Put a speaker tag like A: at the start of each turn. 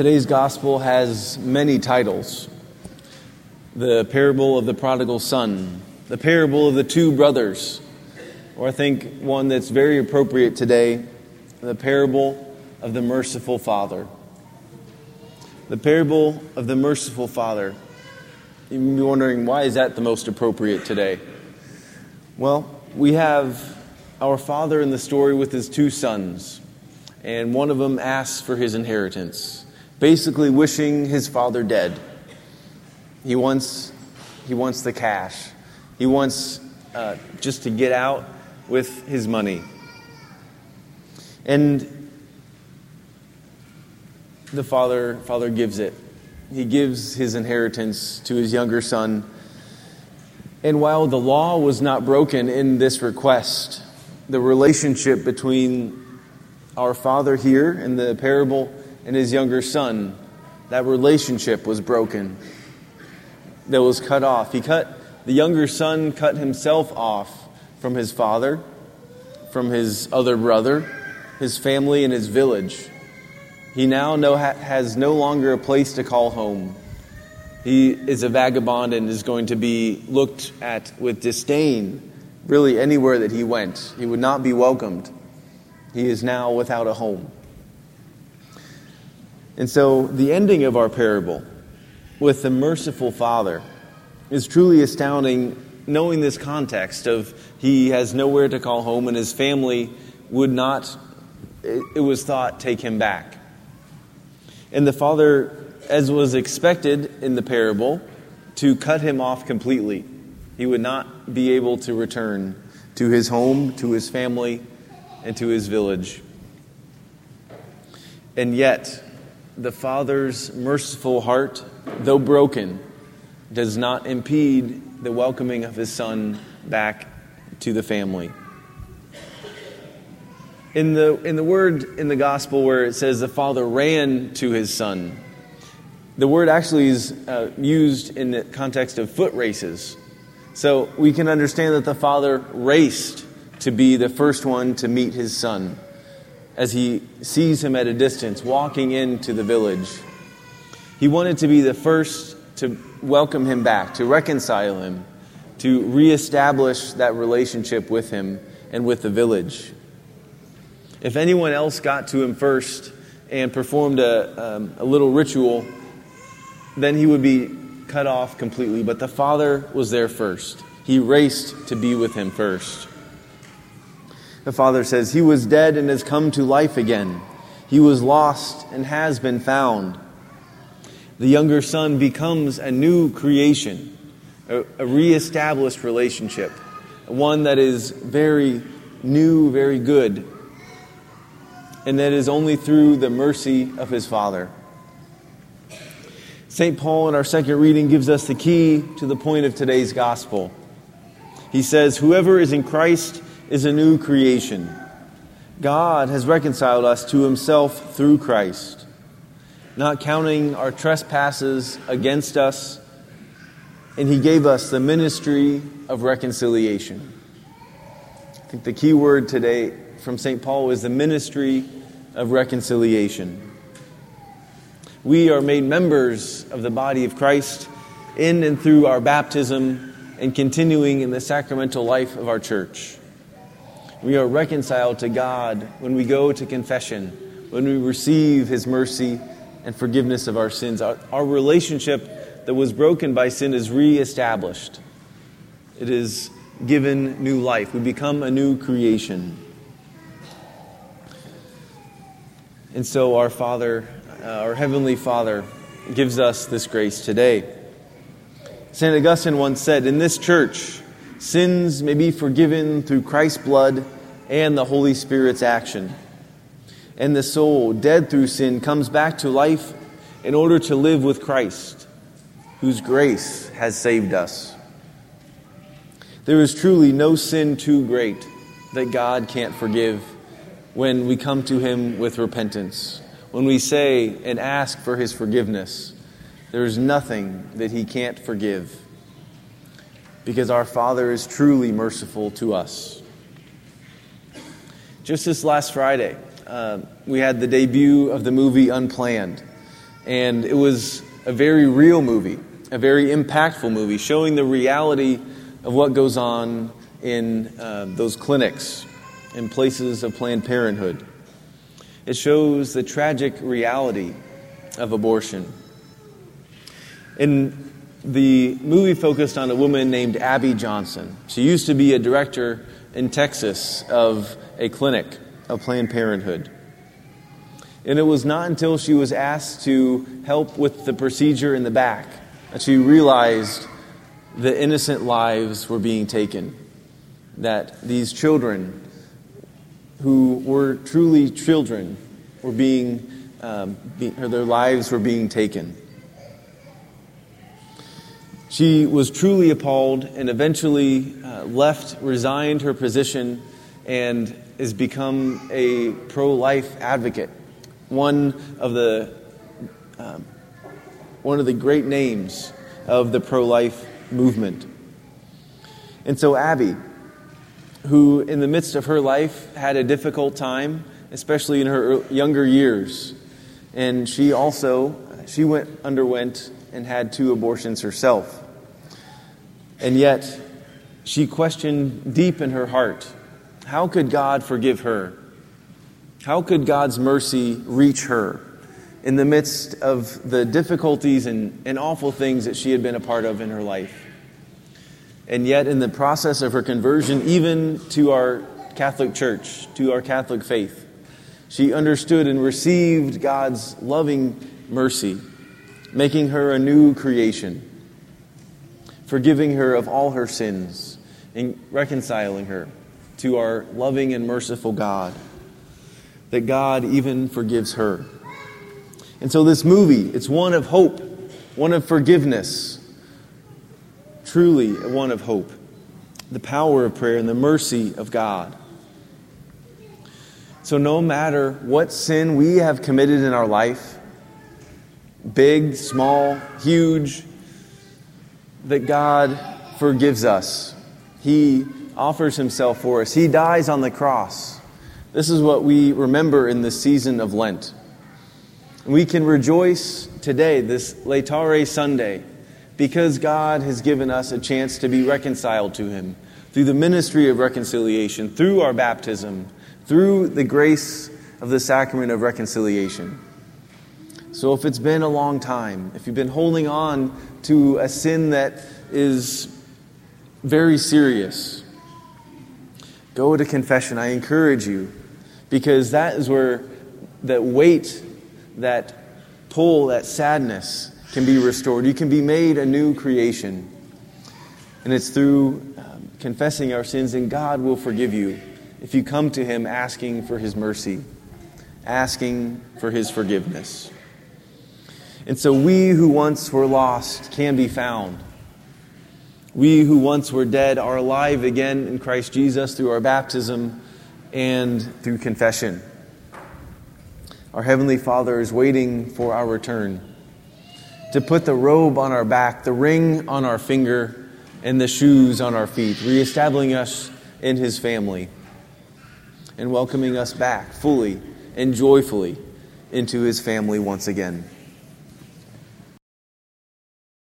A: Today's gospel has many titles the parable of the prodigal son, the parable of the two brothers, or I think one that's very appropriate today the parable of the merciful father. The parable of the merciful father. You may be wondering, why is that the most appropriate today? Well, we have our father in the story with his two sons, and one of them asks for his inheritance basically wishing his father dead. He wants, he wants the cash. He wants uh, just to get out with his money. And the father, father gives it. He gives his inheritance to his younger son. And while the law was not broken in this request, the relationship between our father here in the parable and his younger son, that relationship was broken. That was cut off. He cut, the younger son cut himself off from his father, from his other brother, his family, and his village. He now no, has no longer a place to call home. He is a vagabond and is going to be looked at with disdain really anywhere that he went. He would not be welcomed. He is now without a home. And so the ending of our parable with the merciful Father is truly astounding, knowing this context of he has nowhere to call home and his family would not, it was thought, take him back. And the Father, as was expected in the parable, to cut him off completely. He would not be able to return to his home, to his family, and to his village. And yet, the Father's merciful heart, though broken, does not impede the welcoming of his Son back to the family. In the, in the word in the gospel where it says the Father ran to his Son, the word actually is uh, used in the context of foot races. So we can understand that the Father raced to be the first one to meet his Son as he sees him at a distance walking into the village. He wanted to be the first to welcome him back, to reconcile him, to reestablish that relationship with him and with the village. If anyone else got to him first and performed a, um, a little ritual, then he would be cut off completely. But the Father was there first. He raced to be with him first. The Father says, He was dead and has come to life again. He was lost and has been found. The younger son becomes a new creation, a, a reestablished relationship, one that is very new, very good, and that is only through the mercy of his Father. St. Paul, in our second reading, gives us the key to the point of today's gospel. He says, Whoever is in Christ is a new creation. God has reconciled us to himself through Christ, not counting our trespasses against us, and he gave us the ministry of reconciliation. I think the key word today from St. Paul is the ministry of reconciliation. We are made members of the body of Christ in and through our baptism and continuing in the sacramental life of our church. We are reconciled to God when we go to confession, when we receive His mercy and forgiveness of our sins. Our, our relationship that was broken by sin is reestablished, it is given new life. We become a new creation. And so, our Father, uh, our Heavenly Father, gives us this grace today. St. Augustine once said, In this church, Sins may be forgiven through Christ's blood and the Holy Spirit's action. And the soul, dead through sin, comes back to life in order to live with Christ, whose grace has saved us. There is truly no sin too great that God can't forgive when we come to Him with repentance. When we say and ask for His forgiveness, there is nothing that He can't forgive because our Father is truly merciful to us. Just this last Friday, uh, we had the debut of the movie Unplanned. And it was a very real movie, a very impactful movie, showing the reality of what goes on in uh, those clinics, in places of Planned Parenthood. It shows the tragic reality of abortion. And the movie focused on a woman named Abby Johnson. She used to be a director in Texas of a clinic of Planned Parenthood. And it was not until she was asked to help with the procedure in the back that she realized the innocent lives were being taken. That these children, who were truly children, were being, um, be, their lives were being taken. She was truly appalled and eventually uh, left, resigned her position, and has become a pro life advocate. One of the, um, one of the great names of the pro life movement. And so, Abby, who in the midst of her life had a difficult time, especially in her younger years, and she also she went underwent and had two abortions herself. And yet, she questioned deep in her heart how could God forgive her? How could God's mercy reach her in the midst of the difficulties and, and awful things that she had been a part of in her life? And yet, in the process of her conversion, even to our Catholic Church, to our Catholic faith, she understood and received God's loving mercy, making her a new creation forgiving her of all her sins, and reconciling her to our loving and merciful God. That God even forgives her. And so this movie, it's one of hope, one of forgiveness, truly one of hope. The power of prayer and the mercy of God. So, no matter what sin we have committed in our life, big, small, huge, that God forgives us. He offers himself for us. He dies on the cross. This is what we remember in the season of Lent. We can rejoice today, this Laetare Sunday, because God has given us a chance to be reconciled to Him through the ministry of reconciliation, through our baptism, through the grace of the sacrament of reconciliation. So if it's been a long time, if you've been holding on to a sin that is very serious, go to confession. I encourage you because that is where that weight, that pull, that sadness can be restored. You can be made a new creation. And it's through um, confessing our sins, and God will forgive you if you come to Him asking for His mercy, asking for His forgiveness. And so we who once were lost can be found. We who once were dead are alive again in Christ Jesus through our baptism and through confession. Our Heavenly Father is waiting for our return to put the robe on our back, the ring on our finger, and the shoes on our feet, reestablishing us in His family and welcoming us back fully and joyfully into His family once again.